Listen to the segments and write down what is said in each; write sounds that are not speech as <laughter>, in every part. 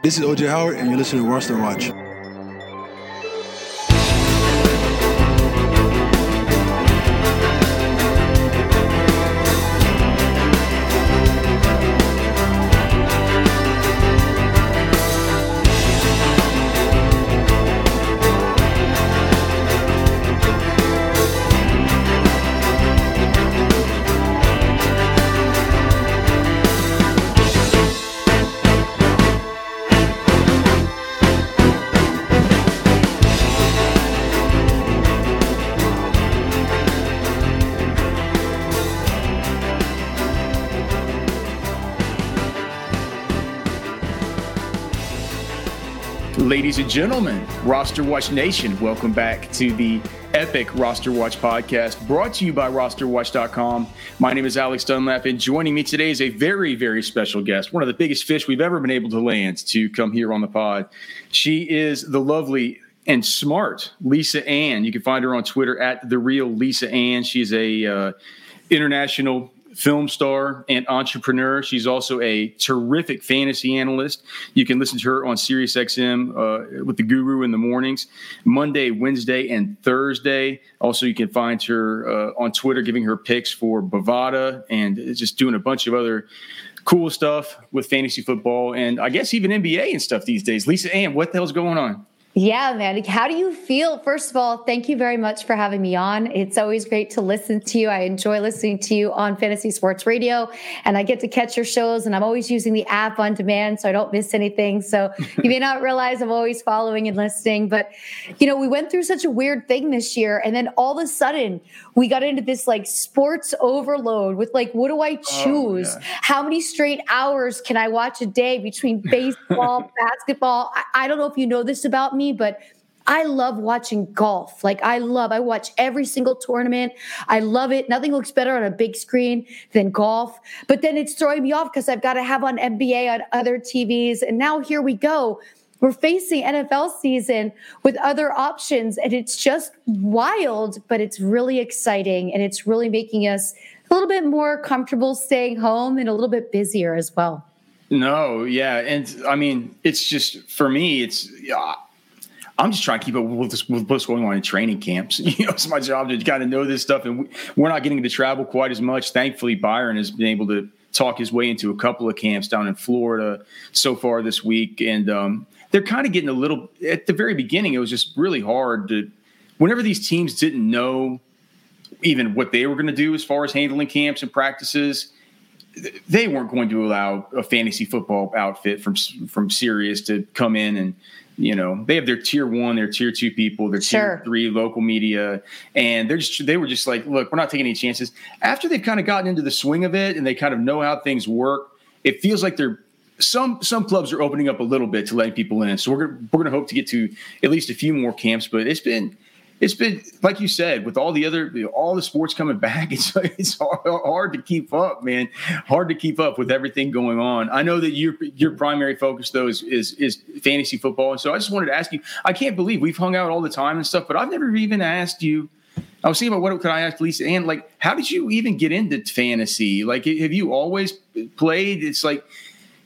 This is OJ Howard, and you're listening to Roster Watch. Ladies and gentlemen, Roster Watch Nation, welcome back to the epic Roster Watch podcast brought to you by rosterwatch.com. My name is Alex Dunlap, and joining me today is a very, very special guest, one of the biggest fish we've ever been able to land to come here on the pod. She is the lovely and smart Lisa Ann. You can find her on Twitter at the real Lisa Ann. She's a uh, international film star and entrepreneur. She's also a terrific fantasy analyst. You can listen to her on SiriusXM uh, with the Guru in the mornings, Monday, Wednesday, and Thursday. Also, you can find her uh, on Twitter giving her picks for Bovada and just doing a bunch of other cool stuff with fantasy football and I guess even NBA and stuff these days. Lisa Ann, what the hell's going on? Yeah, man. How do you feel? First of all, thank you very much for having me on. It's always great to listen to you. I enjoy listening to you on Fantasy Sports Radio, and I get to catch your shows, and I'm always using the app on demand so I don't miss anything. So <laughs> you may not realize I'm always following and listening. But, you know, we went through such a weird thing this year, and then all of a sudden we got into this like sports overload with like, what do I oh, choose? Oh, yeah. How many straight hours can I watch a day between <laughs> baseball, basketball? I, I don't know if you know this about me but I love watching golf. Like I love, I watch every single tournament. I love it. Nothing looks better on a big screen than golf. But then it's throwing me off because I've got to have on NBA on other TVs. And now here we go. We're facing NFL season with other options, and it's just wild, but it's really exciting. And it's really making us a little bit more comfortable staying home and a little bit busier as well. No, yeah. And I mean, it's just for me, it's. Uh, I'm just trying to keep up with, with what's going on in training camps. <laughs> You know, it's my job to kind of know this stuff, and we, are not getting to travel quite as much. Thankfully, Byron has been able to talk his way into a couple of camps down in Florida so far this week, and um, they're kind of getting a little. At the very beginning, it was just really hard to. Whenever these teams didn't know even what they were going to do as far as handling camps and practices, they weren't going to allow a fantasy football outfit from from Sirius to come in and you know they have their tier one their tier two people their sure. tier three local media and they're just they were just like look we're not taking any chances after they've kind of gotten into the swing of it and they kind of know how things work it feels like they're some some clubs are opening up a little bit to letting people in so we're gonna, we're going to hope to get to at least a few more camps but it's been it's been like you said with all the other all the sports coming <laughs> back it's it's hard to keep up man hard to keep up with everything going on i know that your your primary focus though is is, is fantasy football and so i just wanted to ask you i can't believe we've hung out all the time and stuff but i've never even asked you I was thinking about what could I ask Lisa Ann like how did you even get into fantasy? Like have you always played? It's like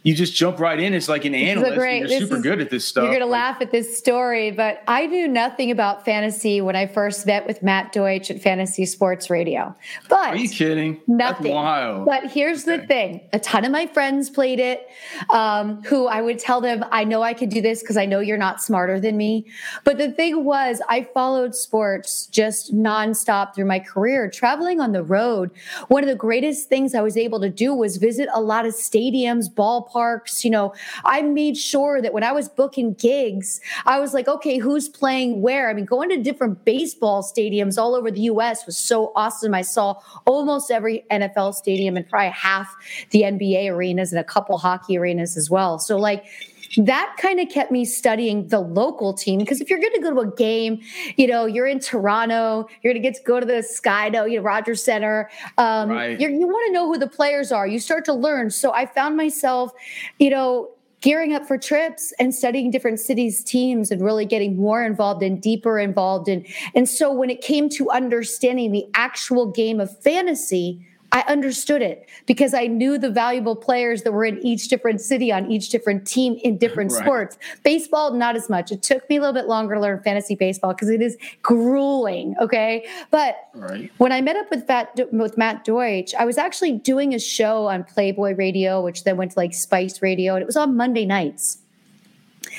you just jump right in. It's like an analyst. Great, you're super is, good at this stuff. You're going to laugh at this story, but I knew nothing about fantasy when I first met with Matt Deutsch at Fantasy Sports Radio. But are you kidding? Nothing. That's wild. But here's okay. the thing: a ton of my friends played it. Um, who I would tell them, I know I could do this because I know you're not smarter than me. But the thing was, I followed sports just nonstop through my career, traveling on the road. One of the greatest things I was able to do was visit a lot of stadiums, ballparks parks. You know, I made sure that when I was booking gigs, I was like, okay, who's playing where? I mean, going to different baseball stadiums all over the US was so awesome. I saw almost every NFL stadium and probably half the NBA arenas and a couple hockey arenas as well. So, like, that kind of kept me studying the local team because if you're going to go to a game, you know, you're in Toronto, you're going to get to go to the SkyDome, you know, Rogers Center. Um, right. you want to know who the players are. You start to learn. So I found myself, you know, gearing up for trips and studying different cities teams and really getting more involved and deeper involved in and so when it came to understanding the actual game of fantasy I understood it because I knew the valuable players that were in each different city on each different team in different <laughs> right. sports. Baseball, not as much. It took me a little bit longer to learn fantasy baseball because it is grueling. Okay. But right. when I met up with, Fat, with Matt Deutsch, I was actually doing a show on Playboy Radio, which then went to like Spice Radio, and it was on Monday nights.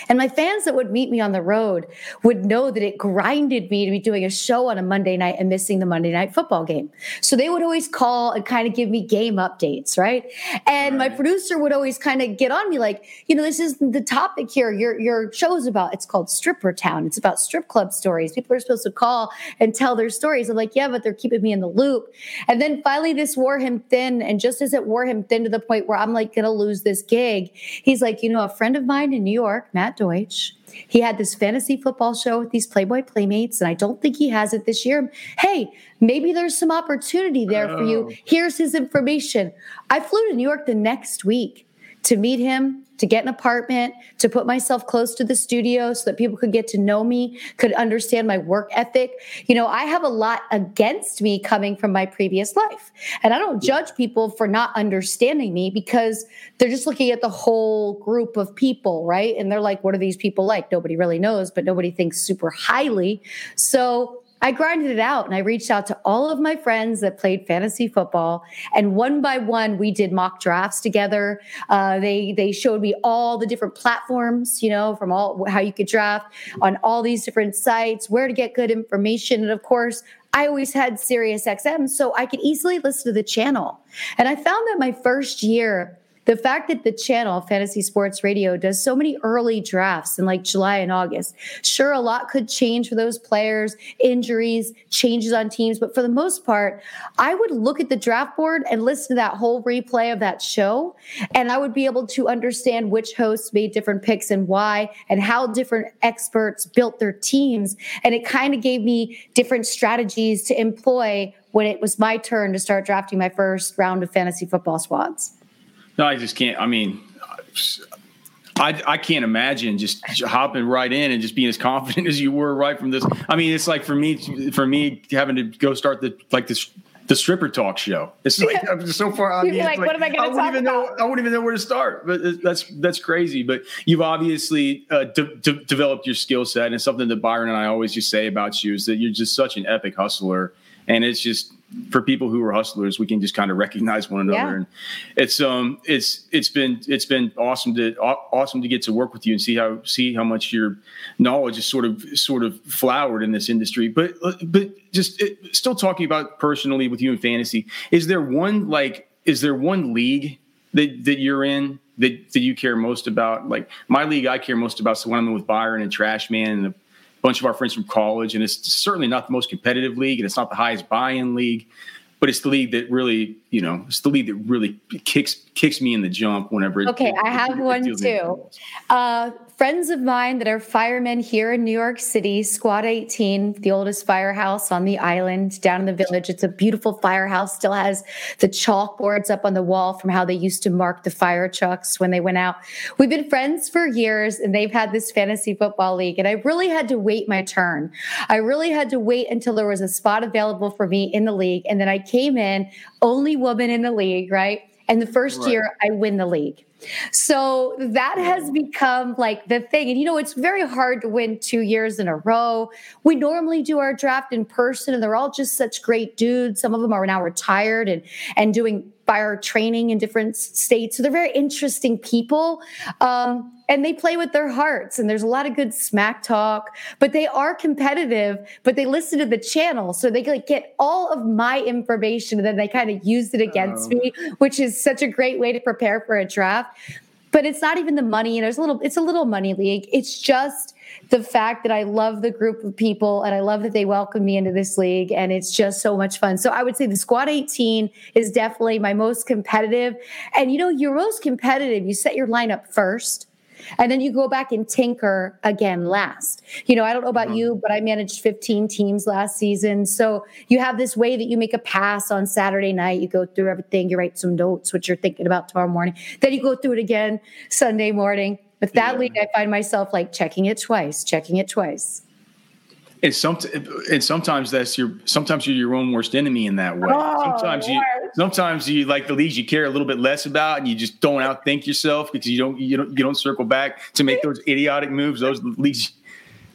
And my fans that would meet me on the road would know that it grinded me to be doing a show on a Monday night and missing the Monday night football game. So they would always call and kind of give me game updates, right? And right. my producer would always kind of get on me like, you know, this is the topic here. Your your show is about it's called Stripper Town. It's about strip club stories. People are supposed to call and tell their stories. I'm like, yeah, but they're keeping me in the loop. And then finally this wore him thin. And just as it wore him thin to the point where I'm like gonna lose this gig, he's like, you know, a friend of mine in New York, Matt Matt Deutsch. He had this fantasy football show with these Playboy Playmates, and I don't think he has it this year. Hey, maybe there's some opportunity there oh. for you. Oh. Here's his information. I flew to New York the next week to meet him, to get an apartment, to put myself close to the studio so that people could get to know me, could understand my work ethic. You know, I have a lot against me coming from my previous life. And I don't judge people for not understanding me because they're just looking at the whole group of people, right? And they're like, what are these people like? Nobody really knows, but nobody thinks super highly. So I grinded it out and I reached out to all of my friends that played fantasy football, and one by one we did mock drafts together. Uh, they they showed me all the different platforms, you know, from all how you could draft on all these different sites, where to get good information, and of course. I always had Sirius XM, so I could easily listen to the channel. And I found that my first year, the fact that the channel fantasy sports radio does so many early drafts in like july and august sure a lot could change for those players injuries changes on teams but for the most part i would look at the draft board and listen to that whole replay of that show and i would be able to understand which hosts made different picks and why and how different experts built their teams and it kind of gave me different strategies to employ when it was my turn to start drafting my first round of fantasy football squads no, I just can't. I mean, I, I can't imagine just hopping right in and just being as confident <laughs> as you were right from this. I mean, it's like for me, for me having to go start the like this the stripper talk show. It's like I'm just so far. I mean, like, like, what am I going to talk even about? Know, I wouldn't even know where to start. But that's that's crazy. But you've obviously uh, de- de- developed your skill set, and something that Byron and I always just say about you is that you're just such an epic hustler, and it's just for people who are hustlers, we can just kind of recognize one another. Yeah. And it's um it's it's been it's been awesome to awesome to get to work with you and see how see how much your knowledge is sort of sort of flowered in this industry. But but just it, still talking about personally with you in fantasy, is there one like is there one league that that you're in that that you care most about? Like my league, I care most about. So when I'm with Byron and Trash Man and the bunch of our friends from college, and it's certainly not the most competitive league, and it's not the highest buy-in league, but it's the league that really, you know, it's the league that really kicks kicks me in the jump whenever. It's okay, it, I have it, one too. Uh, friends of mine that are firemen here in New York City, Squad 18, the oldest firehouse on the island down in the village. It's a beautiful firehouse, still has the chalkboards up on the wall from how they used to mark the fire trucks when they went out. We've been friends for years and they've had this fantasy football league. And I really had to wait my turn. I really had to wait until there was a spot available for me in the league. And then I came in, only woman in the league, right? And the first right. year I win the league. So that has become like the thing. And you know, it's very hard to win two years in a row. We normally do our draft in person, and they're all just such great dudes. Some of them are now retired and and doing fire training in different states. So they're very interesting people. Um, and they play with their hearts and there's a lot of good smack talk but they are competitive but they listen to the channel so they like get all of my information and then they kind of use it against oh. me which is such a great way to prepare for a draft but it's not even the money there's a little it's a little money league it's just the fact that I love the group of people and I love that they welcome me into this league and it's just so much fun. So I would say the squad 18 is definitely my most competitive. And you know, you're most competitive. You set your lineup first. And then you go back and tinker again last. You know, I don't know about mm-hmm. you, but I managed 15 teams last season. So you have this way that you make a pass on Saturday night. You go through everything, you write some notes, what you're thinking about tomorrow morning. Then you go through it again Sunday morning. With that yeah. league, I find myself like checking it twice, checking it twice. And some and sometimes that's your sometimes you're your own worst enemy in that way. Oh, sometimes you sometimes you like the leagues you care a little bit less about, and you just don't outthink yourself because you don't you don't you don't circle back to make those idiotic moves. Those leagues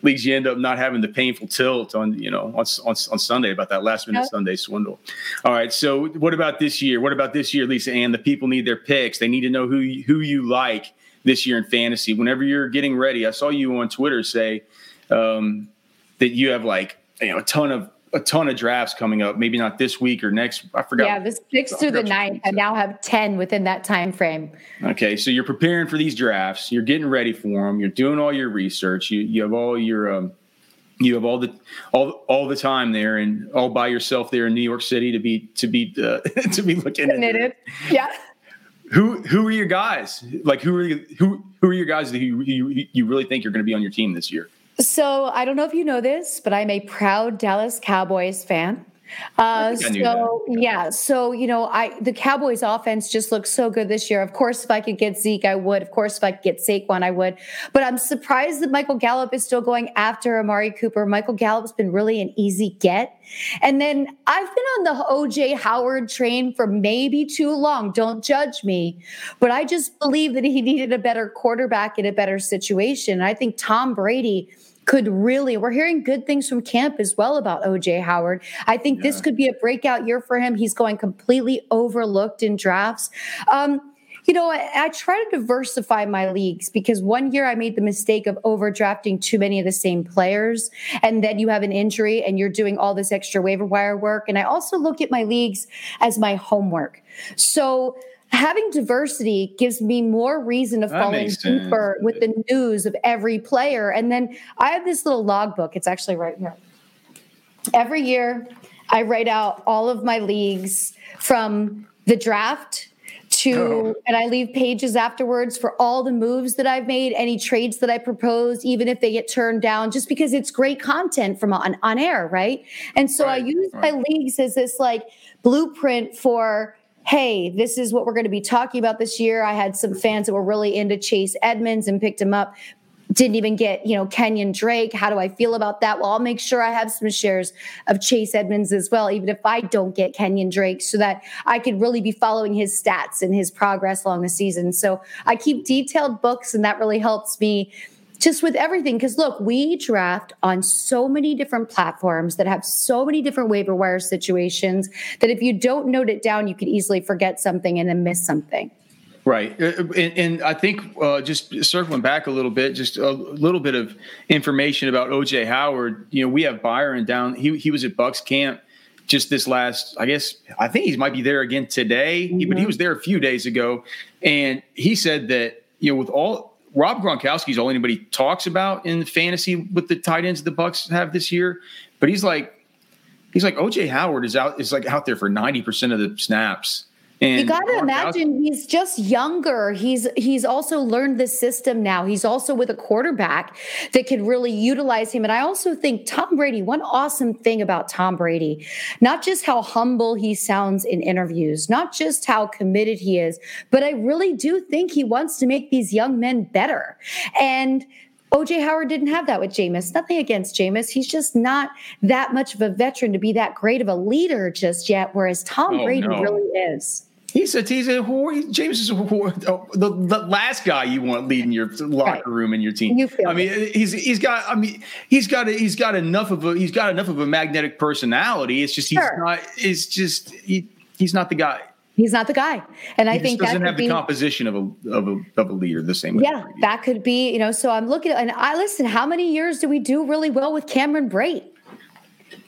leagues you end up not having the painful tilt on you know on on, on Sunday about that last minute yep. Sunday swindle. All right, so what about this year? What about this year, Lisa? And the people need their picks. They need to know who you, who you like this year in fantasy. Whenever you're getting ready, I saw you on Twitter say um, that you have like you know a ton of a ton of drafts coming up. Maybe not this week or next. I forgot. Yeah, the six through the ninth. I now have ten within that time frame. Okay, so you're preparing for these drafts. You're getting ready for them. You're doing all your research. You you have all your um, you have all the all all the time there and all by yourself there in New York City to be to be uh, <laughs> to be looking at Yeah. Who who are your guys? Like who are you, who who are your guys that you you, you really think you're going to be on your team this year? So I don't know if you know this, but I'm a proud Dallas Cowboys fan. Uh, so yeah, so you know, I the Cowboys offense just looks so good this year. Of course, if I could get Zeke, I would. Of course, if I could get Saquon, I would. But I'm surprised that Michael Gallup is still going after Amari Cooper. Michael Gallup's been really an easy get. And then I've been on the OJ Howard train for maybe too long. Don't judge me, but I just believe that he needed a better quarterback in a better situation. I think Tom Brady could really, we're hearing good things from camp as well about OJ Howard. I think yeah. this could be a breakout year for him. He's going completely overlooked in drafts. Um, you know, I, I, try to diversify my leagues because one year I made the mistake of overdrafting too many of the same players. And then you have an injury and you're doing all this extra waiver wire work. And I also look at my leagues as my homework. So having diversity gives me more reason to fall in deeper with the news of every player. And then I have this little logbook. It's actually right here. Every year, I write out all of my leagues from the draft to, oh. and I leave pages afterwards for all the moves that I've made, any trades that I proposed, even if they get turned down, just because it's great content from on, on air, right? And so right, I use right. my leagues as this like blueprint for hey, this is what we're going to be talking about this year. I had some fans that were really into Chase Edmonds and picked him up. Didn't even get, you know, Kenyon Drake. How do I feel about that? Well, I'll make sure I have some shares of Chase Edmonds as well, even if I don't get Kenyon Drake, so that I could really be following his stats and his progress along the season. So I keep detailed books, and that really helps me just with everything. Because look, we draft on so many different platforms that have so many different waiver wire situations that if you don't note it down, you could easily forget something and then miss something. Right. Uh, uh, and, and I think uh, just circling back a little bit, just a little bit of information about OJ Howard. You know, we have Byron down. He, he was at Bucks camp just this last, I guess, I think he might be there again today, mm-hmm. but he mm-hmm. was there a few days ago. And he said that, you know, with all Rob Gronkowski is all anybody talks about in fantasy with the tight ends the Bucks have this year. But he's like, he's like OJ Howard is out is like out there for ninety percent of the snaps. And you got to imagine he's just younger. He's he's also learned the system now. He's also with a quarterback that can really utilize him. And I also think Tom Brady. One awesome thing about Tom Brady, not just how humble he sounds in interviews, not just how committed he is, but I really do think he wants to make these young men better. And OJ Howard didn't have that with Jameis. Nothing against Jameis. He's just not that much of a veteran to be that great of a leader just yet, whereas Tom oh, Brady no. really is. He's a he's a whore. Jameis is a whore. The, the last guy you want leading your locker right. room and your team. You I mean, he's he's got. I mean, he's got a, he's got enough of a he's got enough of a magnetic personality. It's just he's sure. not. It's just he, he's not the guy. He's not the guy, and he I think doesn't have the composition of a, of a of a leader the same way. Yeah, that could be you know. So I'm looking, and I listen. How many years do we do really well with Cameron Brate?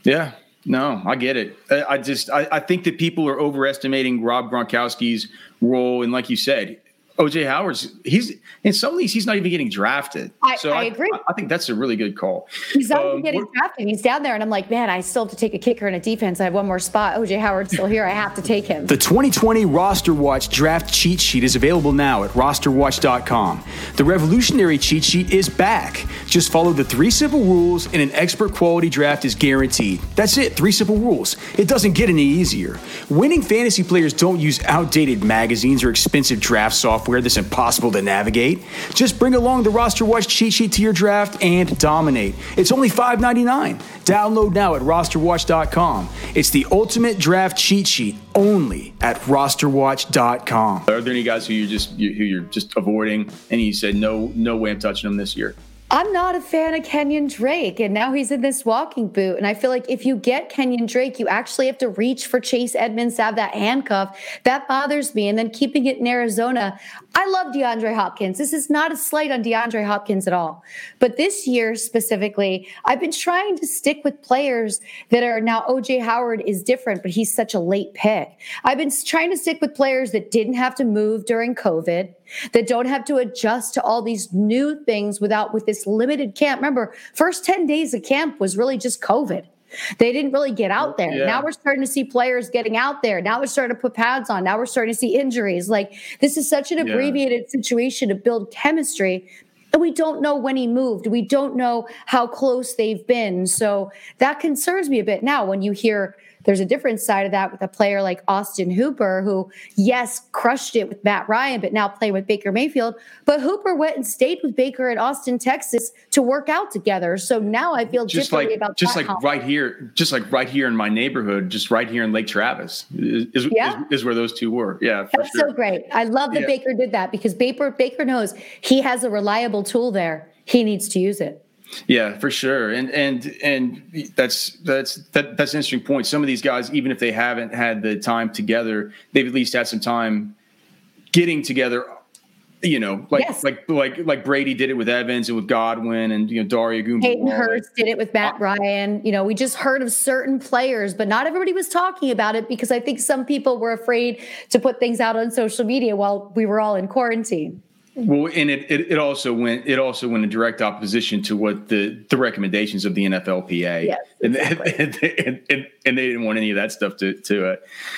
Yeah, no, I get it. I just I, I, think that people are overestimating Rob Gronkowski's role, and like you said, OJ Howard's he's in some leagues he's not even getting drafted. I, so I, I agree. I, think that's a really good call. He's not um, even getting drafted. He's down there, and I'm like, man, I still have to take a kicker in a defense. I have one more spot. OJ Howard's still here. I have to take him. The 2020 Roster Watch Draft Cheat Sheet is available now at rosterwatch.com. The revolutionary cheat sheet is back. Just follow the three simple rules, and an expert quality draft is guaranteed. That's it. Three simple rules. It doesn't get any easier. Winning fantasy players don't use outdated magazines or expensive draft software software that's impossible to navigate? Just bring along the Roster Watch cheat sheet to your draft and dominate. It's only $5.99. Download now at rosterwatch.com. It's the ultimate draft cheat sheet only at rosterwatch.com. Are there any guys who you're just who you're just avoiding and you said no no way I'm touching them this year? I'm not a fan of Kenyon Drake, and now he's in this walking boot. And I feel like if you get Kenyon Drake, you actually have to reach for Chase Edmonds to have that handcuff. That bothers me. And then keeping it in Arizona, I love DeAndre Hopkins. This is not a slight on DeAndre Hopkins at all. But this year specifically, I've been trying to stick with players that are now OJ Howard is different, but he's such a late pick. I've been trying to stick with players that didn't have to move during COVID that don't have to adjust to all these new things without with this limited camp. Remember, first 10 days of camp was really just COVID. They didn't really get out there. Yeah. Now we're starting to see players getting out there. Now we're starting to put pads on. Now we're starting to see injuries. Like this is such an abbreviated yeah. situation to build chemistry. And we don't know when he moved. We don't know how close they've been. So that concerns me a bit now when you hear there's a different side of that with a player like Austin Hooper, who, yes, crushed it with Matt Ryan, but now playing with Baker Mayfield. But Hooper went and stayed with Baker in Austin, Texas to work out together. So now I feel just differently like, about just like right here, just like right here in my neighborhood, just right here in Lake Travis is, is, yeah. is, is where those two were. Yeah. That's sure. so great. I love that yeah. Baker did that because Baker, Baker knows he has a reliable tool there. He needs to use it. Yeah, for sure, and and and that's that's that, that's an interesting point. Some of these guys, even if they haven't had the time together, they've at least had some time getting together. You know, like yes. like like like Brady did it with Evans and with Godwin and you know Daria Goomba. Hayden Hurst did it with Matt uh, Ryan. You know, we just heard of certain players, but not everybody was talking about it because I think some people were afraid to put things out on social media while we were all in quarantine. Well, and it, it, it, also went it also went in direct opposition to what the the recommendations of the NFLPA, yes, exactly. and, and, and, and, they didn't want any of that stuff to to uh,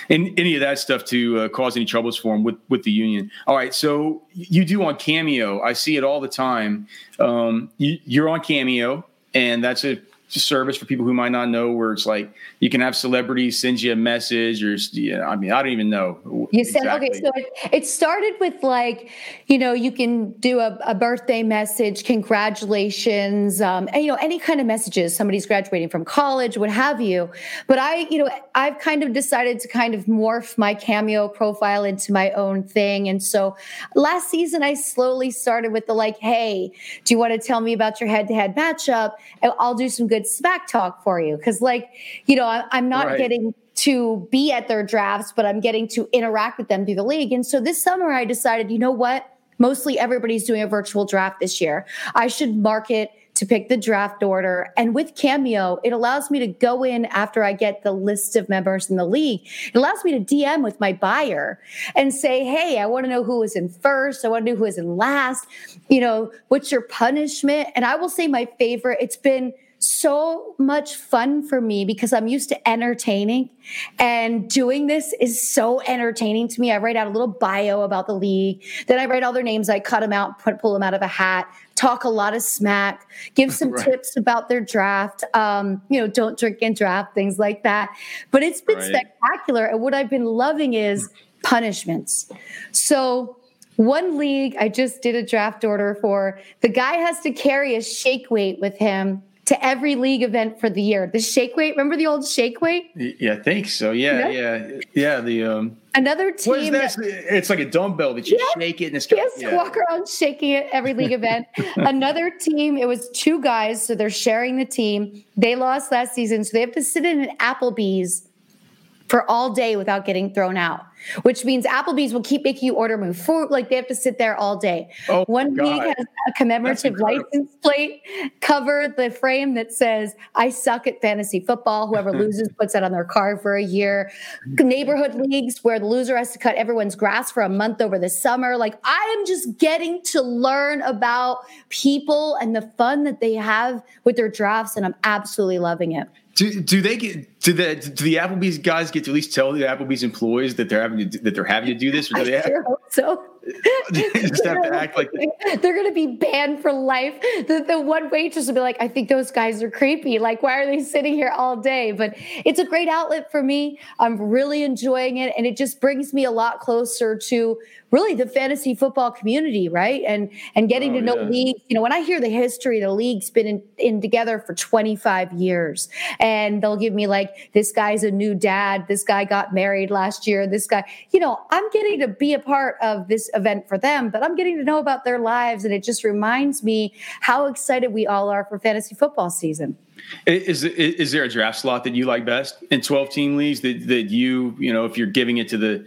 and any of that stuff to uh, cause any troubles for them with with the union. All right, so you do on Cameo, I see it all the time. Um, you, you're on Cameo, and that's a service for people who might not know where it's like you can have celebrities send you a message or yeah, I mean I don't even know. You said exactly. okay, so it, it, started with like you know you can do a, a birthday message, congratulations, um, and you know any kind of messages. Somebody's graduating from college, what have you. But I you know I've kind of decided to kind of morph my cameo profile into my own thing, and so last season I slowly started with the like, hey, do you want to tell me about your head to head matchup? I'll do some good good smack talk for you. Cause like, you know, I, am not right. getting to be at their drafts, but I'm getting to interact with them through the league. And so this summer I decided, you know what? Mostly everybody's doing a virtual draft this year. I should market to pick the draft order. And with Cameo, it allows me to go in after I get the list of members in the league. It allows me to DM with my buyer and say, Hey, I want to know who is in first. I want to know who is in last. You know, what's your punishment? And I will say my favorite, it's been so much fun for me because I'm used to entertaining and doing this is so entertaining to me. I write out a little bio about the league. Then I write all their names. I cut them out, put, pull them out of a hat, talk a lot of smack, give <laughs> some right. tips about their draft. Um, you know, don't drink and draft, things like that. But it's been right. spectacular. And what I've been loving is punishments. So one league I just did a draft order for. The guy has to carry a shake weight with him to every league event for the year. The shake weight, remember the old shake weight? Yeah, I think so. Yeah, yeah, yeah. yeah the um another team. What is that? That, it's like a dumbbell that you yeah, shake it and it's yes, yeah. walk around shaking it every league event. <laughs> another team, it was two guys, so they're sharing the team. They lost last season, so they have to sit in an Applebee's for all day without getting thrown out which means Applebee's will keep making you order more food. Like they have to sit there all day. Oh, One league has a commemorative license plate cover the frame that says, I suck at fantasy football. Whoever <laughs> loses puts that on their car for a year. Neighborhood leagues where the loser has to cut everyone's grass for a month over the summer. Like I am just getting to learn about people and the fun that they have with their drafts, and I'm absolutely loving it. Do, do they get do the do the Applebee's guys get to at least tell the Applebee's employees that they're having to that they're having to do this? Or do I they have, sure hope so. <laughs> just have to act like they're going to be banned for life. The, the one waitress will be like, "I think those guys are creepy. Like, why are they sitting here all day?" But it's a great outlet for me. I'm really enjoying it, and it just brings me a lot closer to really the fantasy football community, right? And and getting Oh, to know yeah. leagues. You know, when I hear the history, the league's been in, in together for 25 years, and they'll give me like this guy's a new dad, this guy got married last year, this guy. You know, I'm getting to be a part of this event for them, but I'm getting to know about their lives, and it just reminds me how excited we all are for fantasy football season. Is, is there a draft slot that you like best in twelve team leagues that that you you know if you're giving it to the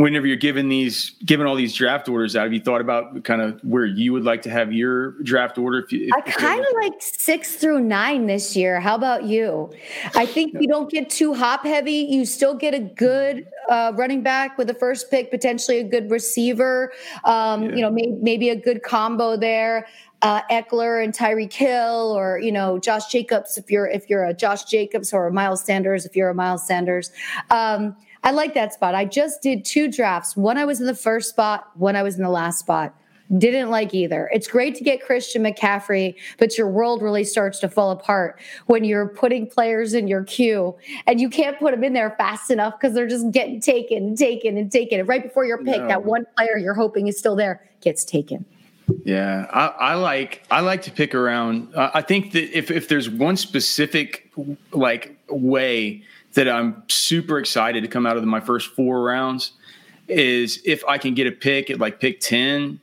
whenever you're giving these giving all these draft orders out have you thought about kind of where you would like to have your draft order if you if, I kind of like six through nine this year. How about you? I think you don't get too hop heavy. You still get a good uh, running back with the first pick, potentially a good receiver. Um, Yeah. You know, may, maybe a good combo there. Uh, Ekeler and Tyreek Hill, or you know Josh Jacobs if you're if you're a Josh Jacobs or a Miles Sanders if you're a Miles Sanders. Um, I like that spot. I just did two drafts. One I was in the first spot, one I was in the last spot. Didn't like either. It's great to get Christian McCaffrey, but your world really starts to fall apart when you're putting players in your queue and you can't put them in there fast enough because they're just getting taken and taken and taken. And right before your pick, No. that one player you're hoping is still there gets taken. Yeah, I, I like I like to pick around. Uh, I think that if if there's one specific like way that I'm super excited to come out of my first four rounds is if I can get a pick at like pick ten,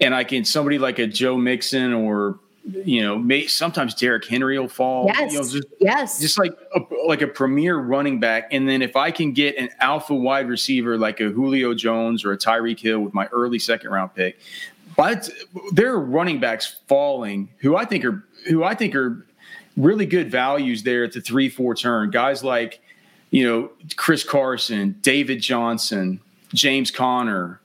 and I can somebody like a Joe Mixon or you know may, sometimes Derrick Henry will fall. Yes. You know, just, yes. just like a, like a premier running back, and then if I can get an alpha wide receiver like a Julio Jones or a Tyreek Hill with my early second round pick, but there are running backs falling who I think are who I think are really good values there at the three four turn. Guys like you know Chris Carson, David Johnson, James Conner,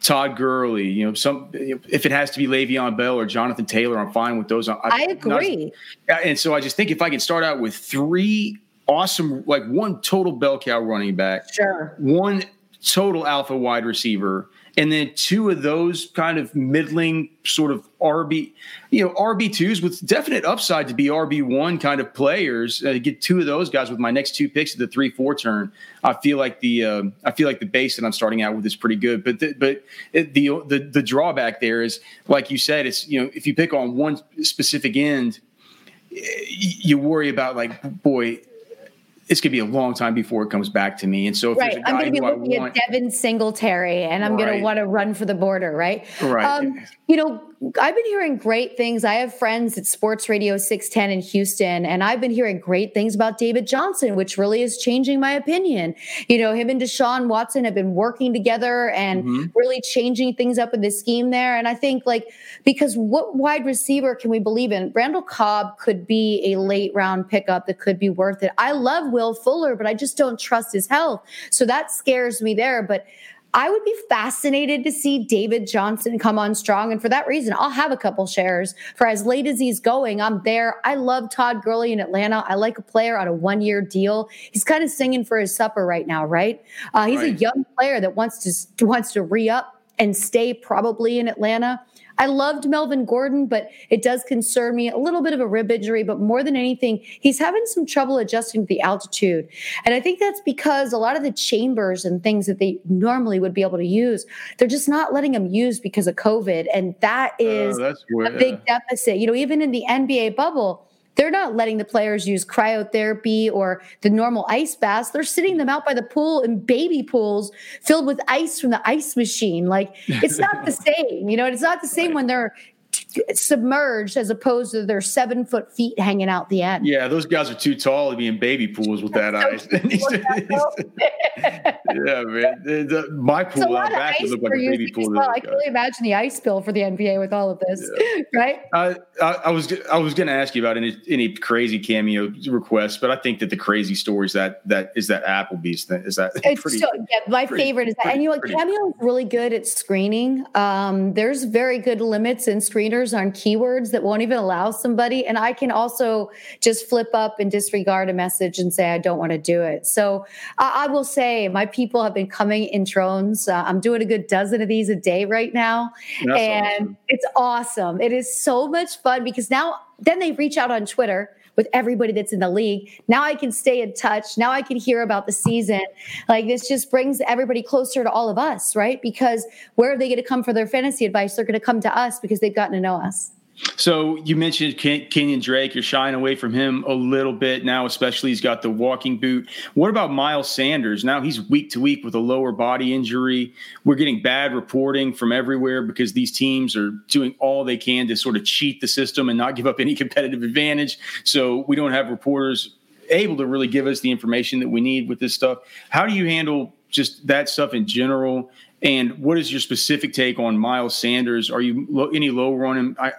Todd Gurley, you know, some if it has to be Le'Veon Bell or Jonathan Taylor, I'm fine with those. I not as- agree. yeah, And so I just think if I can start out with three awesome, like one total bell cow running back, Sure. one total alpha wide receiver, and then two of those kind of middling sort of RB, you know, RB twos with definite upside to be RB one kind of players. Uh, get two of those guys with my next two picks at the three four turn. I feel like the uh, I feel like the base that I'm starting out with is pretty good. But the, but it, the the the drawback there is, like you said, it's you know if you pick on one specific end, you worry about like boy it's going to be a long time before it comes back to me and so if Right. there's a I'm going to be looking want, at Devin Singletary and I'm going to want to run for the border, right? Right. Um, you know, I've been hearing great things. I have friends at Sports Radio 610 in Houston, and I've been hearing great things about David Johnson, which really is changing my opinion. You know, him and Deshaun Watson have been working together and Mhm. really changing things up in the scheme there. And I think, like, because what wide receiver can we believe in? Randall Cobb could be a late round pickup that could be worth it. I love Will Fuller, but I just don't trust his health. So that scares me there. But I would be fascinated to see David Johnson come on strong. And for that reason, I'll have a couple shares for as late as he's going. I'm there. I love Todd Gurley in Atlanta. I like a player on a one year deal. He's kind of singing for his supper right now, right? Uh, he's a young player that wants to wants to re up and stay probably in Atlanta. I loved Melvin Gordon, but it does concern me a little bit of a rib injury, but more than anything, he's having some trouble adjusting to the altitude. And I think that's because a lot of the chambers and things that they normally would be able to use, they're just not letting them use because of COVID. And that uh, is a big deficit. You know, even in the NBA bubble, they're not letting the players use cryotherapy or the normal ice baths. They're sitting them out by the pool in baby pools filled with ice from the ice machine. Like it's not the <laughs> same, you know, it's not the same when they're submerged as opposed to their seven foot feet hanging out the end. yeah those guys are too tall to be in baby pools with that ice <laughs> <laughs> yeah man The- the- my pool out back would look like a baby pool well. I can only imagine the ice bill for the NBA with all of this, <laughs> right? I, I, I was I was going to ask you about any any crazy cameo requests, but I think that the crazy stories that that is that Applebee's thing is that It's pretty. so, yeah, my pretty- favorite is that. pretty- and you know, what, Cameo is really good at screening. Um, there's very good limits in screeners on keywords that won't even allow somebody. And I can also just flip up and disregard a message and say I don't want to do it. So I, I will say my people have been coming in drones. Uh, I'm doing a good dozen of these a day right now, That's and awesome. it's awesome. It is so much fun because now then they reach out on Twitter with everybody that's in the league. Now I can stay in touch. Now I can hear about the season. Like this just brings everybody closer to all of us, right? Because where are they going to come for their fantasy advice? They're going to come to us because they've gotten to know us. So you mentioned Kenyon Drake. You're shying away from him a little bit now, especially he's got the walking boot. What about Miles Sanders? Now he's week to week with a lower body injury. We're getting bad reporting from everywhere because these teams are doing all they can to sort of cheat the system and not give up any <laughs> competitive advantage. So we don't have reporters able to really give us the information that we need with this stuff. How do you handle just that stuff in general? And what is your specific take on Miles Sanders? Are you lo- any lower on him? I,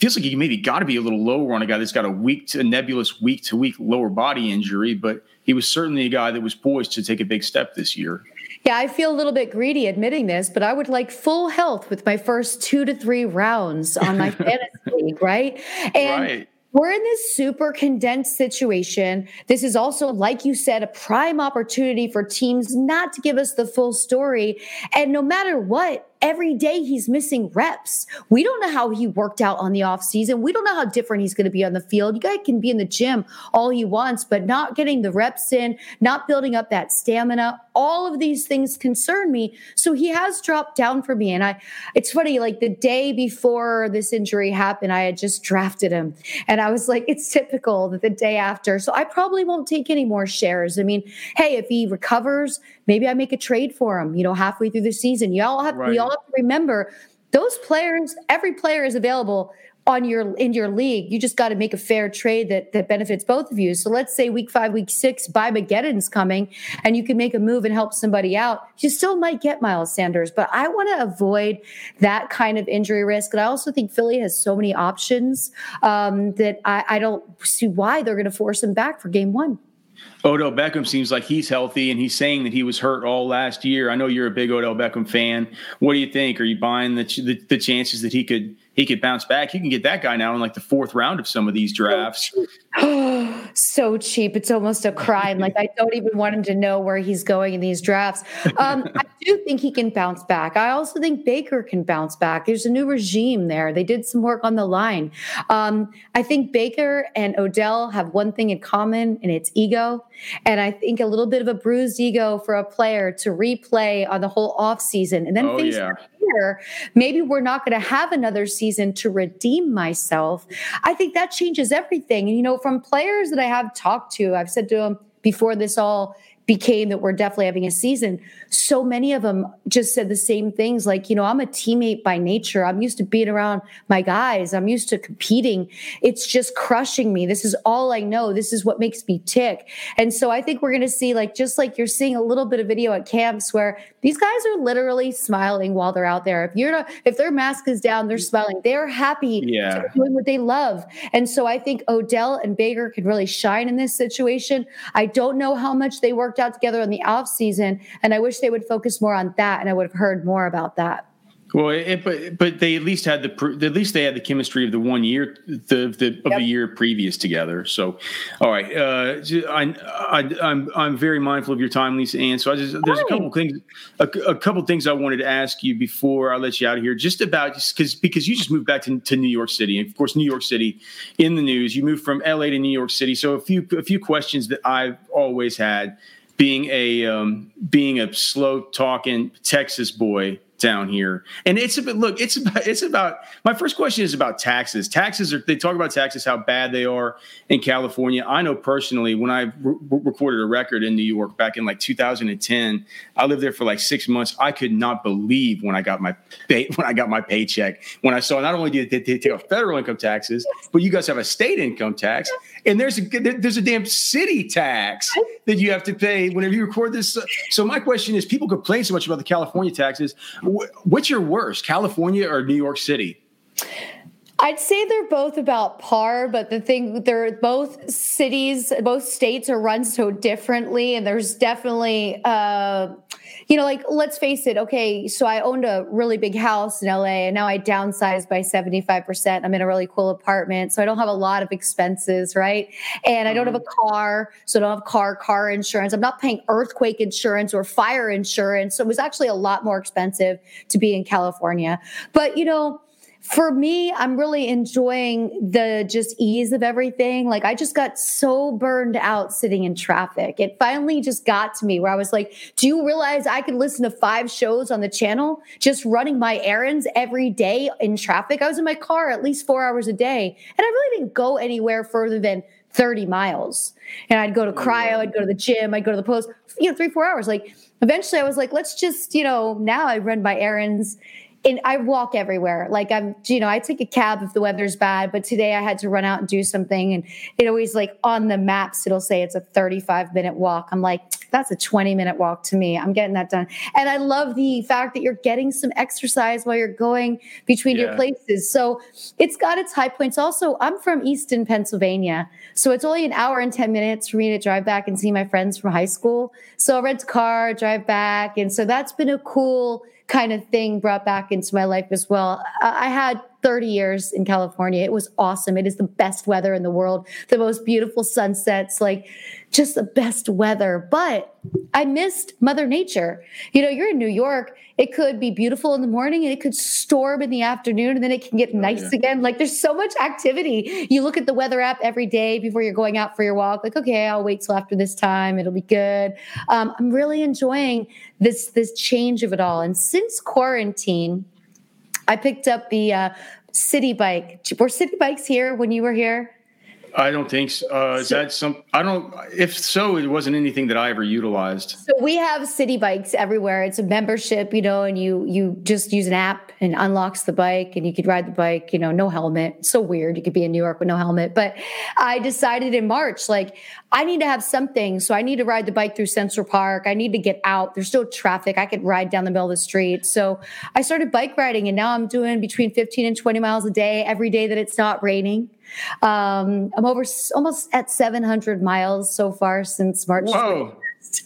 feels like you maybe got to be a little lower on a guy that's got a weak to a nebulous week to week lower body injury, but he was certainly a guy that was poised to take a big step this year. Yeah, I feel a little bit greedy admitting this, but I would like full health with my first two to three rounds on my <laughs> fantasy league, right? And right. We're in this super condensed situation. This is also, like you said, a prime opportunity for teams not to give us the full story. And no matter what, every day he's missing reps. We don't know how he worked out on the off season. We don't know how different he's going to be on the field. You guys can be in the gym all he wants, but not getting the reps in, not building up that stamina. All of these things concern me. So he has dropped down for me. And I, it's funny, like the day before this injury happened, I had just drafted him. And I was like, it's typical that the day after. So I probably won't take any more shares. I mean, hey, if he recovers, maybe I make a trade for him, you know, halfway through the season. Y'all have, right. we all have to remember those players, every player is available on your in your league. You just got to make a fair trade that that benefits both of you. So let's say week five, week six, Mageddon's coming, and you can make a move and help somebody out. You still might get Miles Sanders, but I want to avoid that kind of injury risk. And I also think Philly has so many options um, that I, I don't see why they're going to force him back for game one. Odell Beckham seems like he's healthy, and he's saying that he was hurt all last year. I know you're a big Odell Beckham fan. What do you think? Are you buying the the, the chances that he could he could bounce back? You can get that guy now in like the fourth round of some of these drafts. <gasps> so cheap. It's almost a crime. like I don't even want him to know where he's going in these drafts. Um, I <laughs> do think he can bounce back. I also think Baker can bounce back. There's a new regime there. They did some work on the line. Um, I think Baker and Odell have one thing in common, and it's ego. And I think a little bit of a bruised ego for a player to replay on the whole offseason and then oh, face yeah. Fear. Maybe we're not going to have another season to redeem myself. I think that changes everything. And, you know, from players that I have talked to, I've said to them before this all became that we're definitely having a season, so many of them just said the same things like, you know, I'm a teammate by nature. I'm used to being around my guys. I'm used to competing. It's just crushing me. This is all I know. This is what makes me tick. And so I think we're going to see, like, just like you're seeing a little bit of video at camps where these guys are literally smiling while they're out there. If you're not, if their mask is down, they're smiling. They're happy yeah. doing what they love. And so I think Odell and Baker can really shine in this situation. I don't know how much they worked out together in the off season, and I wish they would focus more on that, and I would have heard more about that. Well, it, but but they at least had the at least they had the chemistry of the one year the, the of yep. the year previous together. So, all right, uh, I, I am I'm, I'm very mindful of your time, Lisa Ann. So I just there's a couple things a, a, couple things I wanted to ask you before I let you out of here, just about just because because you just moved back to, to New York City, and of course New York City in the news. You moved from L.A. to New York City, so a few a few questions that I've always had being a um, being a slow talking Texas boy down here. And it's a bit, look, it's about, it's about, my first question is about taxes. Taxes are, they talk about taxes, how bad they are in California. I know personally, when I re- recorded a record in New York back in like 2010, I lived there for like six months. I could not believe when I got my, pay, <laughs> when I got my paycheck, when I saw not only did they take federal income taxes, but you guys have a state income tax and there's a, there's a damn city tax that you have to pay whenever you record this. So my question is, people complain so much about the California taxes what's your worst, California or New York City? I'd say they're both about par, but the thing they're both cities, both states are run so differently, and there's definitely, uh, you know, like let's face it. Okay, so I owned a really big house in LA, and now I downsized by seventy five percent. I'm in a really cool apartment, so I don't have a lot of expenses, right? And I don't have a mm-hmm. car, so I don't have car car insurance. I'm not paying earthquake insurance or fire insurance, so it was actually a lot more expensive to be in California. But you know for me, I'm really enjoying the just ease of everything. Like I just got so burned out sitting in traffic. It finally just got to me where I was like, do you realize I could listen to five shows on the channel just running my errands every day in traffic? I was in my car at least four hours a day. And I really didn't go anywhere further than 30 miles. And I'd go to oh, cryo, I'd go to the gym, I'd go to the post, you know, three, four hours. Like eventually I was like, let's just, you know, now I run my errands and I walk everywhere. Like I'm, you know, I take a cab if the weather's bad, but today I had to run out and do something. And it always like on the maps, it'll say it's a 35 minute walk. I'm like, that's a 20 minute walk to me. I'm getting that done. And I love the fact that you're getting some exercise while you're going between yeah. your places. So it's got its high points. Also, I'm from Easton, Pennsylvania. So it's only an hour and 10 minutes for me to drive back and see my friends from high school. So I rent a car, drive back. And so that's been a cool kind of thing brought back into my life as well. I had 30 years in California. It was awesome. It is the best weather in the world, the most beautiful sunsets, like just the best weather. But I missed Mother Nature. You know, you're in New York, it could be beautiful in the morning and it could storm in the afternoon and then it can get oh, nice yeah. again. Like there's so much activity. You look at the weather app every day before you're going out for your walk, like, okay, I'll wait till after this time. It'll be good. Um, I'm really enjoying this this change of it all. And since quarantine, I picked up the uh, Citi Bike. Were Citi Bikes here when you were here? I don't think so. Uh, is so, that some? I don't. If so, it wasn't anything that I ever utilized. So we have Citi Bikes everywhere. It's a membership, you know, and you you just use an app and unlocks the bike, and you could ride the bike, you know, no helmet. It's so weird. You could be in New York with no helmet. But I decided in March, like I need to have something. So I need to ride the bike through Central Park. I need to get out. There's still traffic. I could ride down the middle of the street. So I started bike riding, and now I'm doing between 15 and 20 miles a day every day that it's not raining. Um, I'm over almost at 700 miles so far since March. Whoa.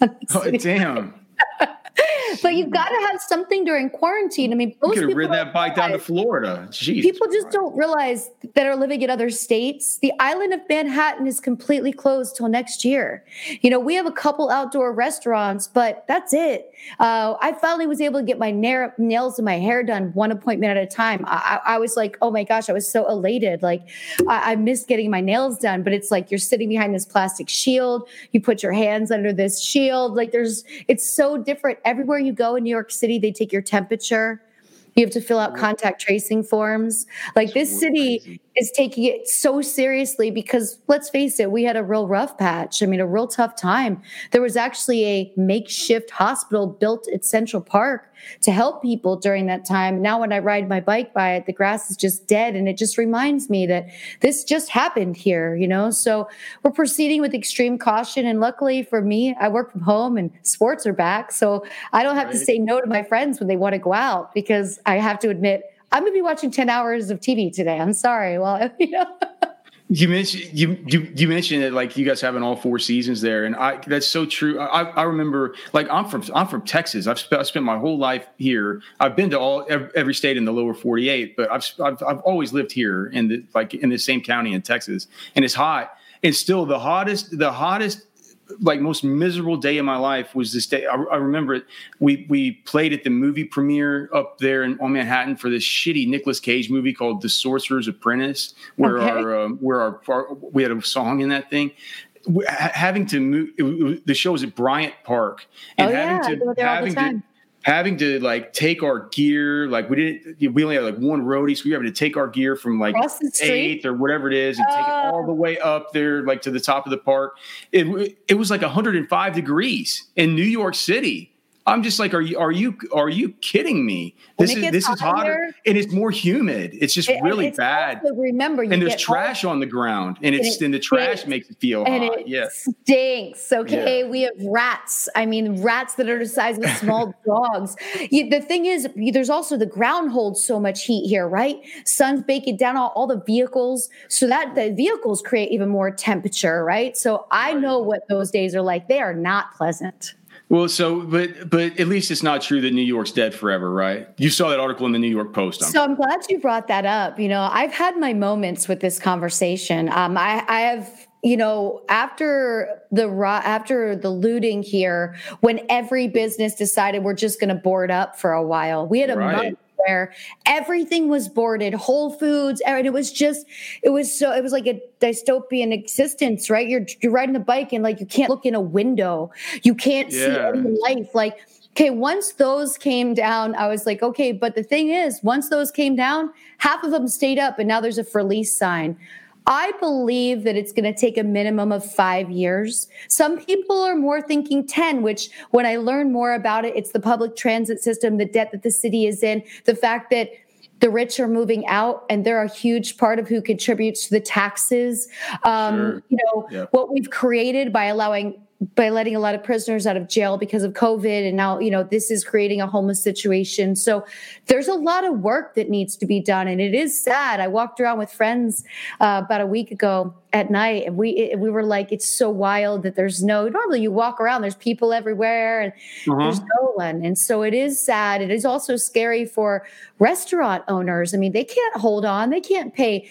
<laughs> oh, damn. <laughs> <laughs> but you've got to have something during quarantine. I mean, most you could have ridden that bike down to Florida. Jeez, people just don't realize that are living in other states. The island of Manhattan is completely closed till next year. You know, we have a couple outdoor restaurants, but that's it. Uh, I finally was able to get my na- nails and my hair done one appointment at a time. I, I, was like, oh my gosh, I was so elated. Like, I, I missed getting my nails done, but it's like you're sitting behind this plastic shield. You put your hands under this shield. Like, there's, it's so different everywhere you go in New York City. They take your temperature. You have to fill out contact tracing forms. Like this city is taking it so seriously because let's face it, we had a real rough patch. I mean, a real tough time. There was actually a makeshift hospital built at Central Park to help people during that time. Now, when I ride my bike by it, the grass is just dead. And it just reminds me that this just happened here, you know? So we're proceeding with extreme caution. And luckily for me, I work from home and sports are back. So I don't have right. to say no to my friends when they want to go out because I have to admit, I'm to be watching 10 hours of TV today. I'm sorry. Well, <laughs> you know. You mentioned you, you you mentioned that like you guys having all four seasons there, and I that's so true. I, I remember like I'm from I'm from Texas. I've spent, I've spent my whole life here. I've been to all every state in the lower 48, but I've I've, I've always lived here in the like in the same county in Texas, and it's hot. It's still the hottest the hottest like most miserable day of my life was this day. I, I, remember it. We we played at the movie premiere up there in on Manhattan for this shitty Nicolas Cage movie called The Sorcerer's Apprentice, where okay. our um, where our, our, we had a song in that thing. Having to move, it, the show was at Bryant Park, and oh, having yeah, to having to having to like take our gear, like we didn't, we only had like one roadie, so we were having to take our gear from like eighth or whatever it is and uh, take it all uh. the way up there, like to the top of the park. It, it was like 105 degrees in New York City. I'm just like, are you are you are you kidding me? This is this is hotter and it's more humid. It's just it, really it's bad. remember, and there's trash on the ground, and it's and, it and the trash stinks. makes it feel and hot. It yes, stinks. Okay, yeah. we have rats. I mean, rats that are the size of small <laughs> dogs. You, the thing is, there's also the ground holds so much heat here, right? Sun's baking down all, all the vehicles, so that the vehicles create even more temperature, right? So I know what those days are like. They are not pleasant. Well, so but but at least it's not true that New York's dead forever, right? You saw that article in the New York Post. I'm so I'm glad you brought that up. You know, I've had my moments with this conversation. Um, I, I have you know after the after the looting here when every business decided we're just going to board up for a while we had a right. month everywhere. Everything was boarded, Whole Foods, and it was just, it was so, it was like a dystopian existence, right? You're you're riding the bike and like you can't look in a window, you can't yeah. see any life, like. Okay, once those came down, I was like, okay, but the thing is, once those came down, half of them stayed up and now there's a for lease sign. I believe that it's going to take a minimum of five years. Some people are more thinking 10, which when I learn more about it, it's the public transit system, the debt that the city is in, the fact that the rich are moving out and they're a huge part of who contributes to the taxes. Um, sure. You know, yep. what we've created by allowing by letting a lot of prisoners out of jail because of COVID. And now, you know, this is creating a homeless situation. So there's a lot of work that needs to be done. And it is sad. I walked around with friends uh, about a week ago at night and we it, we were like it's so wild that there's no normally you walk around there's people everywhere and there's mm-hmm. no one. And so it is sad. It is also scary for restaurant owners. I mean they can't hold on. They can't pay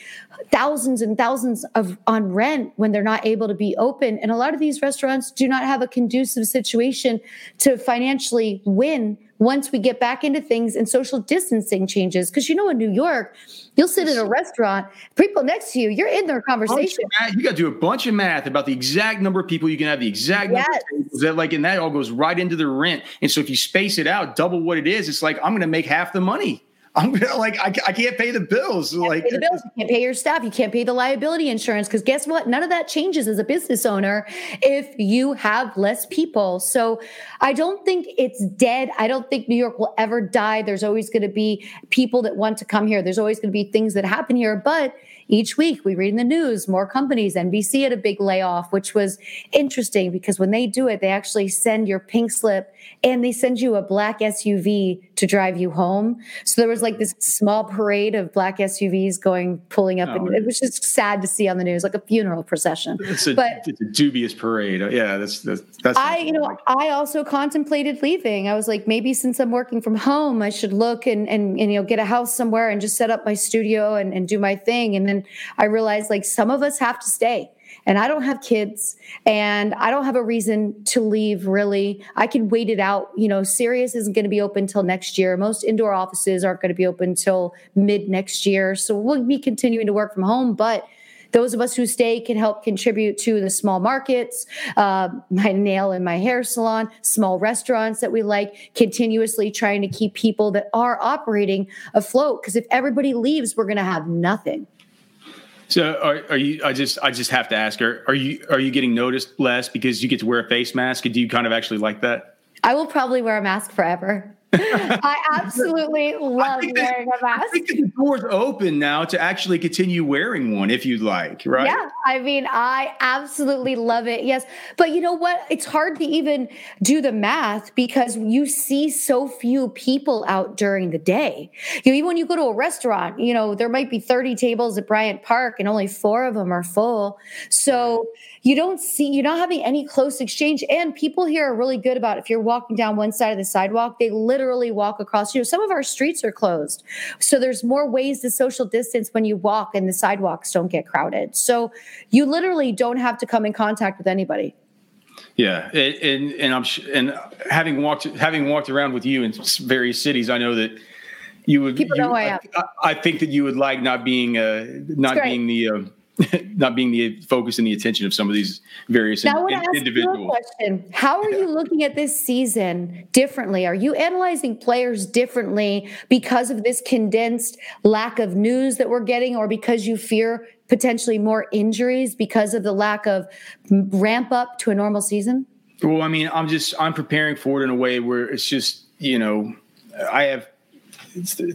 thousands and thousands of on rent when they're not able to be open. And a lot of these restaurants do not have a conducive situation to financially win once we get back into things and social distancing changes. Because you know, in New York, you'll sit in a restaurant, people next to you, you're in their conversation. You got to do a bunch of math about the exact number of people you can have, the exact yes. number of that, like, and that all goes right into the rent. And so if you space it out, double what it is, it's like I'm going to make half the money. I'm <laughs> like, I, I can't pay the bills. like, the bills. You can't pay your staff. You can't pay the liability insurance because guess what? None of that changes as a business owner if you have less people. So I don't think it's dead. I don't think New York will ever die. There's always going to be people that want to come here. There's always going to be things that happen here, but each week we read in the news more companies nbc had a big layoff which was interesting because when they do it they actually send your pink slip and they send you a black suv to drive you home. So there was like this small parade of black suvs going pulling up oh, and it was just sad to see on the news like a funeral procession. It's a, but it's a dubious parade. Oh, yeah that's that's, that's i you know like. i also contemplated leaving. I was like maybe since i'm working from home i should look and and, and you know get a house somewhere and just set up my studio and, and do my thing. And then I realized like some of us have to stay. And I don't have kids and I don't have a reason to leave really. I can wait it out. You know, Sirius isn't going to be open till next year. Most indoor offices aren't going to be open until mid next year. So we'll be continuing to work from home, but those of us who stay can help contribute to the small markets, uh, my nail and my hair salon, small restaurants that we like, continuously trying to keep people that are operating afloat. Because if everybody leaves, we're going to have nothing. So are, are, you? I just I just have to ask: Are, are you are you getting noticed less because you get to wear a face mask? Do you kind of actually like that? I will probably wear a mask forever. <laughs> I absolutely love wearing a mask. I think the door's open now to actually continue wearing one if you'd like, right? Yeah, I mean, I absolutely love it. Yes, but you know what? It's hard to even do the math because you see so few people out during the day. You know, even when you go to a restaurant, you know, there might be 30 tables at Bryant Park and only four of them are full. So you don't see, you're not having any close exchange. And people here are really good about if you're walking down one side of the sidewalk, they literally walk across. You know, some of our streets are closed. So there's more ways to social distance when you walk and the sidewalks don't get crowded. So you literally don't have to come in contact with anybody. Yeah, and and I'm and having walked having walked around with you in various cities, I know that you would. People you, know I am. I, I, think that you would like not being uh, not being the. Uh, <laughs> not being the focus and the attention of some of these various now, in, I want to individuals. You a question. How are you looking at this season differently? Are you analyzing players differently because of this condensed lack of news that we're getting, or because you fear potentially more injuries because of the lack of ramp up to a normal season? Well, I mean, I'm just I'm preparing for it in a way where it's just you know I have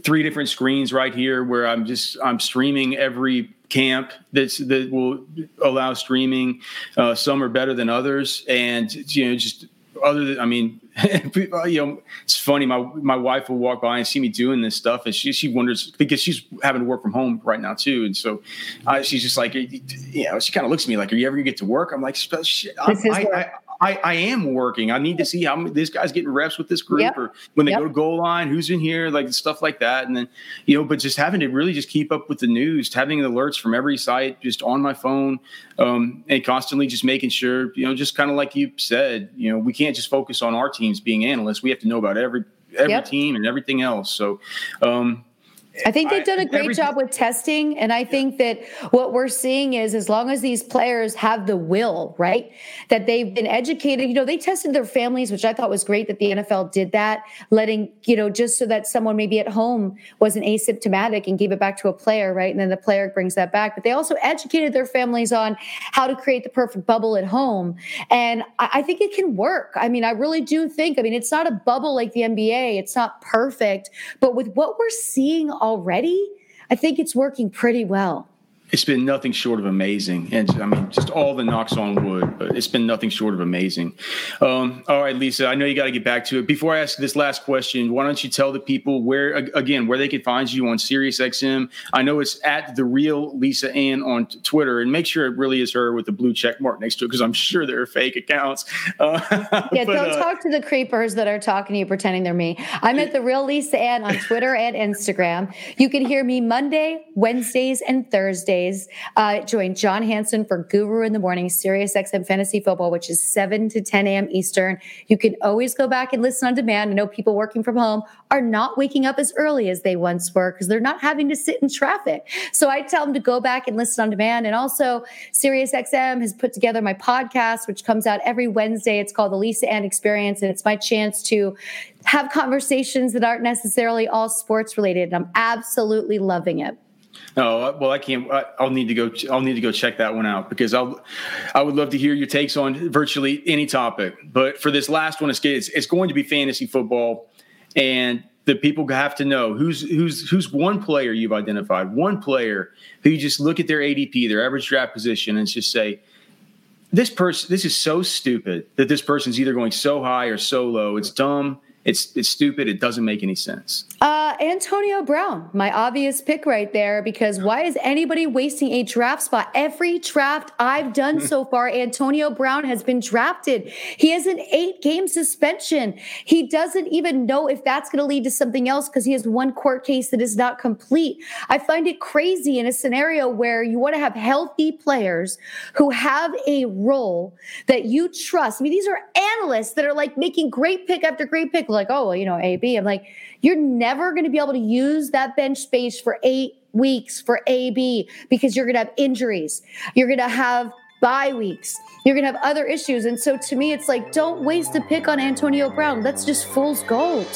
three different screens right here where I'm just I'm streaming every camp that's that will allow streaming. Uh, some are better than others, and you know, just other than I mean, <laughs> you know, it's funny. My my wife will walk by and see me doing this stuff, and she she wonders because she's having to work from home right now too, and so uh, she's just like, you know, she kind of looks at me like, "Are you ever gonna get to work?" I'm like, "Shit, I, I, I, I am working. I need to see how this guy's getting reps with this group, yep. or when they yep. go to goal line, who's in here, like stuff like that. And then, you know, but just having to really just keep up with the news, having alerts from every site just on my phone, um, and constantly just making sure, you know, just kind of like you said, you know, we can't just focus on our teams being analysts. We have to know about every every Yep. team and everything else. So, um, I think they've done a great job with testing. And I think that what we're seeing is as long as these players have the will, right, that they've been educated, you know, they tested their families, which I thought was great that the NFL did that, letting, you know, just so that someone maybe at home wasn't asymptomatic and gave it back to a player, right? And then the player brings that back. But they also educated their families on how to create the perfect bubble at home. And I, I think it can work. I mean, I really do think, I mean, it's not a bubble like the NBA, it's not perfect, but with what we're seeing already, I think it's working pretty well. It's been nothing short of amazing. And I mean, just all the knocks on wood, but it's been nothing short of amazing. Um, all right, Lisa, I know you got to get back to it. Before I ask this last question, why don't you tell the people where, again, where they can find you on SiriusXM? I know it's at the real Lisa Ann on Twitter, and make sure it really is her with the blue check mark next to it because I'm sure there are fake accounts. Uh, <laughs> Yeah, but, don't uh, talk to the creepers that are talking to you pretending they're me. I'm at the real Lisa Ann on Twitter and Instagram. You can hear me Monday, Wednesdays, and Thursdays. Uh, join John Hansen for Guru in the Morning, Sirius XM Fantasy Football, which is 7 to 10 a.m. Eastern. You can always go back and listen on demand. I know people working from home are not waking up as early as they once were because they're not having to sit in traffic. So I tell them to go back and listen on demand. And also, Sirius XM has put together my podcast, which comes out every Wednesday. It's called the Lisa Ann Experience, and it's my chance to have conversations that aren't necessarily all sports related. And I'm absolutely loving it. Oh well, I can't. I'll need to go. I'll need to go check that one out because I'll. I would love to hear your takes on virtually any topic. But for this last one, it's it's, it's going to be fantasy football, and the people have to know who's who's who's one player you've identified, one player who you just look at their ADP, their average draft position, and just say, this person, this is so stupid that this person's either going so high or so low. It's dumb. It's it's stupid. It doesn't make any sense. Uh, Antonio Brown, my obvious pick right there, because why is anybody wasting a draft spot? Every draft I've done <laughs> so far, Antonio Brown has been drafted. He has an eight game suspension. He doesn't even know if that's going to lead to something else because he has one court case that is not complete. I find it crazy in a scenario where you want to have healthy players who have a role that you trust. I mean, these are analysts that are like making great pick after great pick, like, oh, well, you know, AB. I'm like, you're never going to be able to use that bench space for eight weeks for AB because you're going to have injuries. You're going to have bye weeks. You're going to have other issues. And so to me, it's like, don't waste a pick on Antonio Brown. That's just fool's gold.